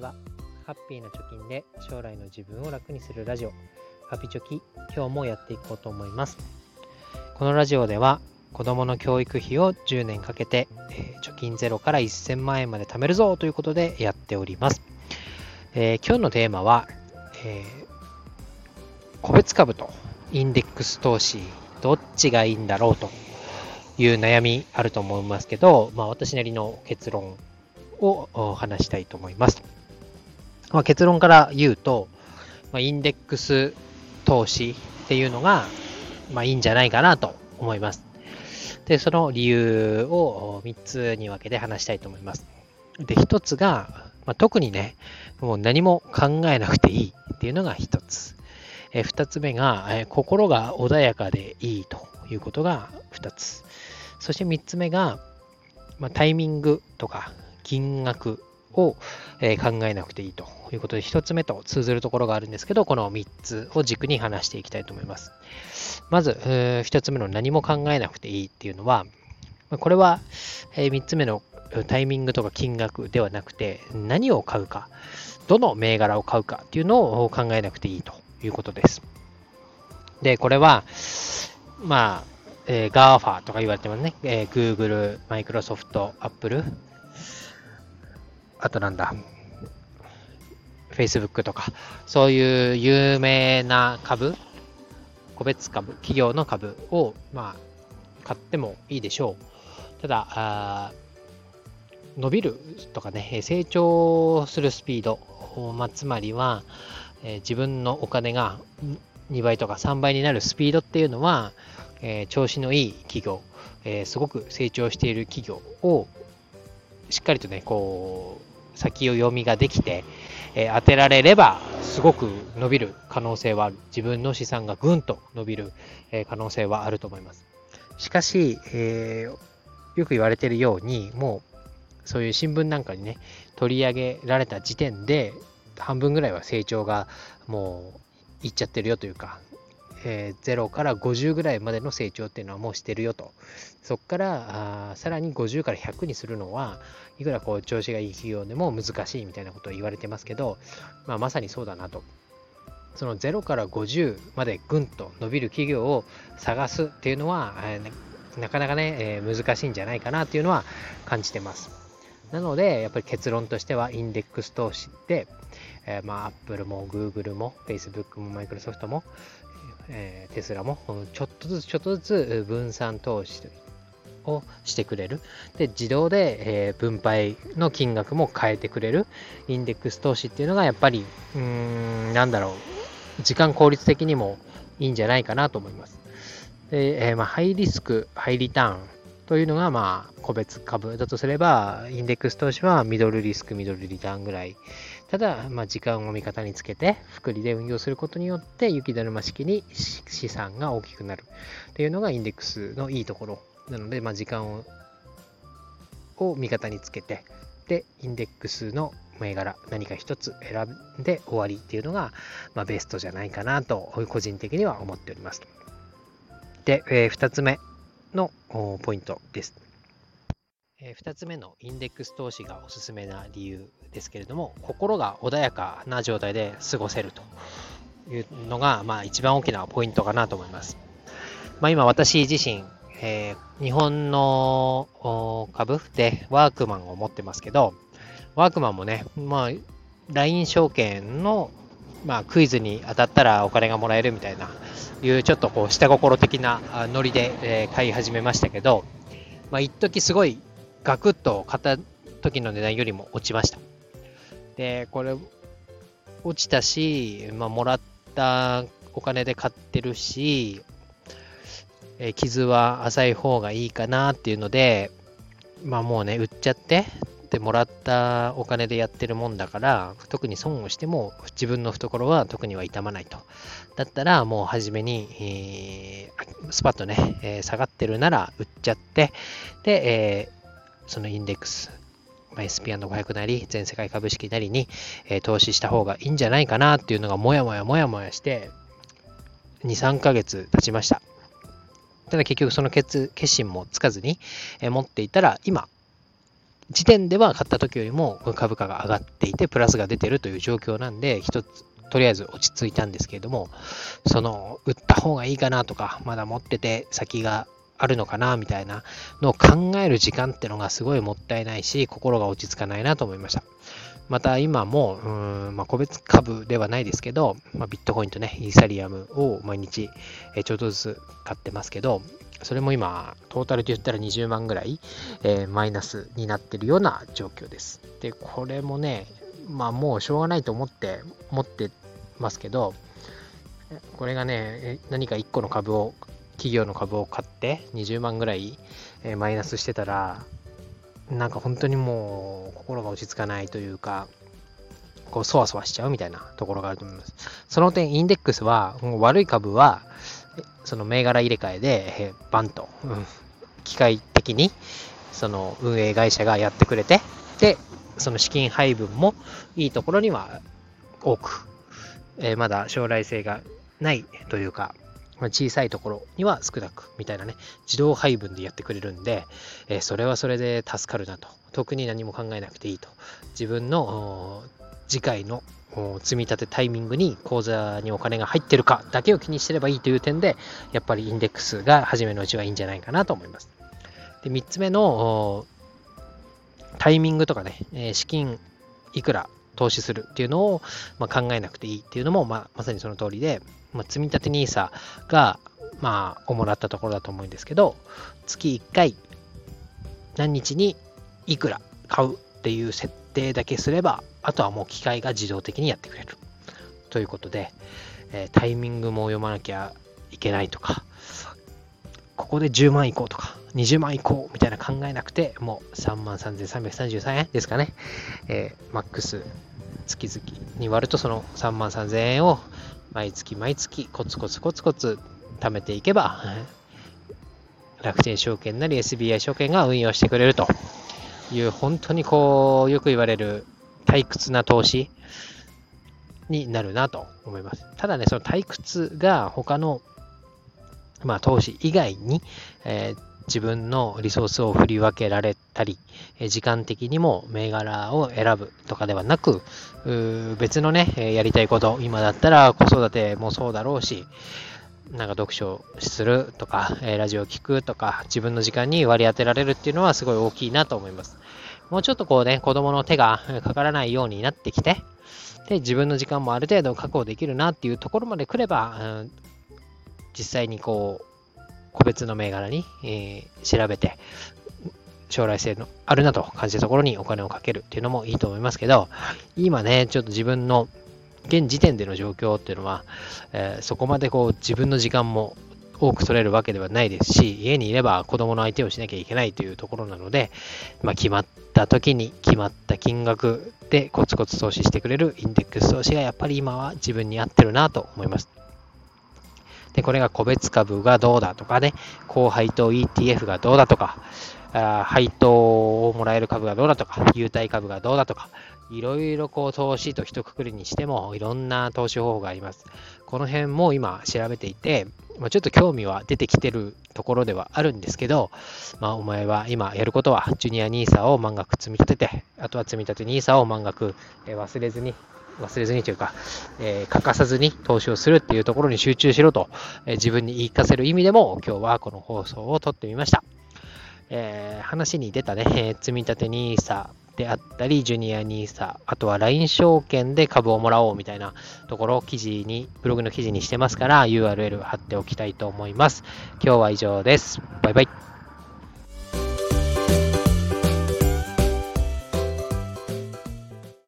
ちは。ハッピーな貯金で将来の自分を楽にするラジオ、ハピチョキ、今日もやっていこうと思います。このラジオでは、子供の教育費を10年かけて、えー、貯金ゼロから1000万円まで貯めるぞということでやっております。えー、今日のテーマは、えー、個別株とインデックス投資、どっちがいいんだろうという悩みあると思いますけど、まあ、私なりの結論を話したいと思います。まあ、結論から言うと、まあ、インデックス投資っていうのが、まあ、いいんじゃないかなと思います。で、その理由を3つに分けて話したいと思います。で、1つが、まあ、特にね、もう何も考えなくていいっていうのが1つ。え2つ目が、え心が穏やかでいいということが2つ。そして3つ目が、まあ、タイミングとか金額を、え考えなくていいということで、1つ目と通ずるところがあるんですけど、この3つを軸に話していきたいと思います。まず、1つ目の何も考えなくていいっていうのは、これは、え3つ目のタイミングとか金額ではなくて、何を買うか、どの銘柄を買うかっていうのを考えなくていいということです。で、これは、まあ、えー、GAFA とか言われてますね。えー、Google、Microsoft、Apple、あとなんだ、Facebook とか、そういう有名な株、個別株、企業の株を、まあ、買ってもいいでしょう。ただ、あ伸びるとかね、成長するスピード、まあ、つまりは、えー、自分のお金が2倍とか3倍になるスピードっていうのは、えー、調子のいい企業、えー、すごく成長している企業をしっかりとね、こう、先を読みができて、えー、当てられれば、すごく伸びる可能性はある。自分の資産がぐんと伸びる、えー、可能性はあると思います。しかし、えー、よく言われているように、もう、そういう新聞なんかにね、取り上げられた時点で、半分ぐらいは成長がもういっちゃってるよというか、えー、0から50ぐらいまでの成長っていうのはもうしてるよと。そこからあさらに50から100にするのはいくらこう調子がいい企業でも難しいみたいなことを言われてますけど、まあ、まさにそうだなと。その0から50までぐんと伸びる企業を探すっていうのは、えー、なかなかね、えー、難しいんじゃないかなっていうのは感じてます。なので、やっぱり結論としてはインデックス投資って、えー、まあ、Apple も Google も Facebook も Microsoft も、えー、テスラもちょっとずつちょっとずつ分散投資をしてくれる。で、自動で、えー、分配の金額も変えてくれるインデックス投資っていうのがやっぱり、うーん、なんだろう、時間効率的にもいいんじゃないかなと思います。で、えー、まあ、ハイリスク、ハイリターンというのが、まあ、個別株だとすれば、インデックス投資はミドルリスク、ミドルリターンぐらいただ、まあ、時間を味方につけて、複利で運用することによって、雪だるま式に資産が大きくなるっていうのがインデックスのいいところ。なので、まあ、時間をを味方につけて、で、インデックスの銘柄何か一つ選んで終わりっていうのが、まあ、ベストじゃないかなと、個人的には思っております。で、えー、2つ目のポイントです。え2つ目のインデックス投資がおすすめな理由ですけれども、心が穏やかな状態で過ごせるというのが、まあ、一番大きなポイントかなと思います。まあ、今私自身、えー、日本の株でワークマンを持ってますけど、ワークマンもね、まあ、LINE 証券の、まあ、クイズに当たったらお金がもらえるみたいな、いうちょっとこう下心的なノリで、え、買い始めましたけど、まあ、一時すごいガクッと買った時の値段よりも落ちました。で、これ、落ちたし、まあ、もらったお金で買ってるし、え傷は浅い方がいいかなっていうので、まあもうね、売っちゃって、でもらったお金でやってるもんだから、特に損をしても自分の懐は特には痛まないと。だったらもう初めに、えー、スパッとね、えー、下がってるなら売っちゃって、で、えーそのインデックス、まあ、SP&500 なり、全世界株式なりに、えー、投資した方がいいんじゃないかなっていうのがもやもやもやもやして、2、3ヶ月経ちました。ただ結局その決決心もつかずに、えー、持っていたら、今、時点では買った時よりも株価が上がっていて、プラスが出てるという状況なんで、一つ、とりあえず落ち着いたんですけれども、その、売った方がいいかなとか、まだ持ってて先があるのかなみたいなのを考える時間ってのがすごいもったいないし、心が落ち着かないなと思いました。また今も、うんまあ、個別株ではないですけど、まあ、ビットコインとね、イーサリアムを毎日、ちょっとずつ買ってますけど、それも今、トータルで言ったら20万ぐらい、えー、マイナスになってるような状況です。で、これもね、まあもうしょうがないと思って、持ってますけど、これがね、何か1個の株を、企業の株を買って20万ぐらい、え、マイナスしてたら、なんか本当にもう心が落ち着かないというか、こう、そわそわしちゃうみたいなところがあると思います。その点、インデックスは、悪い株は、その銘柄入れ替えで、バンと、うん、機械的に、その運営会社がやってくれて、で、その資金配分もいいところには多く、えー、まだ将来性がないというか、小さいところには少なくみたいなね、自動配分でやってくれるんで、えー、それはそれで助かるなと。特に何も考えなくていいと。自分の次回の積み立てタイミングに口座にお金が入ってるかだけを気にしてればいいという点で、やっぱりインデックスが初めのうちはいいんじゃないかなと思います。で、3つ目のタイミングとかねえ、資金いくら投資するっていうのを、まあ、考えなくていいっていうのも、まあ、まさにその通りで、まあ、積立 NISA が、まあ、主だったところだと思うんですけど、月1回何日にいくら買うっていう設定だけすれば、あとはもう機械が自動的にやってくれる。ということで、えー、タイミングも読まなきゃいけないとか、ここで10万いこうとか、20万いこうみたいな考えなくて、もう3万3333円ですかね。えー、マックス月々に割るとその3万3000円を毎月毎月コツコツコツコツ貯めていけば、楽天証券なり SBI 証券が運用してくれるという本当にこうよく言われる退屈な投資になるなと思います。ただね、その退屈が他のまあ、投資以外に、えー、自分のリソースを振り分けられたり、時間的にも銘柄を選ぶとかではなく、別のね、やりたいこと、今だったら子育てもそうだろうし、なんか読書するとか、ラジオ聴くとか、自分の時間に割り当てられるっていうのはすごい大きいなと思います。もうちょっとこうね、子供の手がかからないようになってきて、で、自分の時間もある程度確保できるなっていうところまで来れば、うん、実際にこう、個別の銘柄に、えー、調べて、将来性のあるなと感じたところにお金をかけるっていうのもいいと思いますけど、今ね、ちょっと自分の現時点での状況っていうのは、えー、そこまでこう自分の時間も多く取れるわけではないですし、家にいれば子供の相手をしなきゃいけないというところなので、まあ、決まった時に決まった金額でコツコツ投資してくれるインデックス投資がやっぱり今は自分に合ってるなと思います。で、これが個別株がどうだとかね、高配当 ETF がどうだとか、あ配当をもらえる株がどうだとか、優待株がどうだとか、いろいろこう投資と一括りにしてもいろんな投資方法があります。この辺も今調べていて、まあ、ちょっと興味は出てきてるところではあるんですけど、まあ、お前は今やることはジュニア NISA を満額積み立てて、あとは積み立て NISA を満額忘れずに忘れずにというか、えー、欠かさずに投資をするっていうところに集中しろと、えー、自分に言い聞かせる意味でも今日はこの放送を撮ってみました。えー、話に出たね、え積み立て NISA であったり、ジュニア NISA、あとは LINE 証券で株をもらおうみたいなところを記事に、ブログの記事にしてますから URL 貼っておきたいと思います。今日は以上です。バイバイ。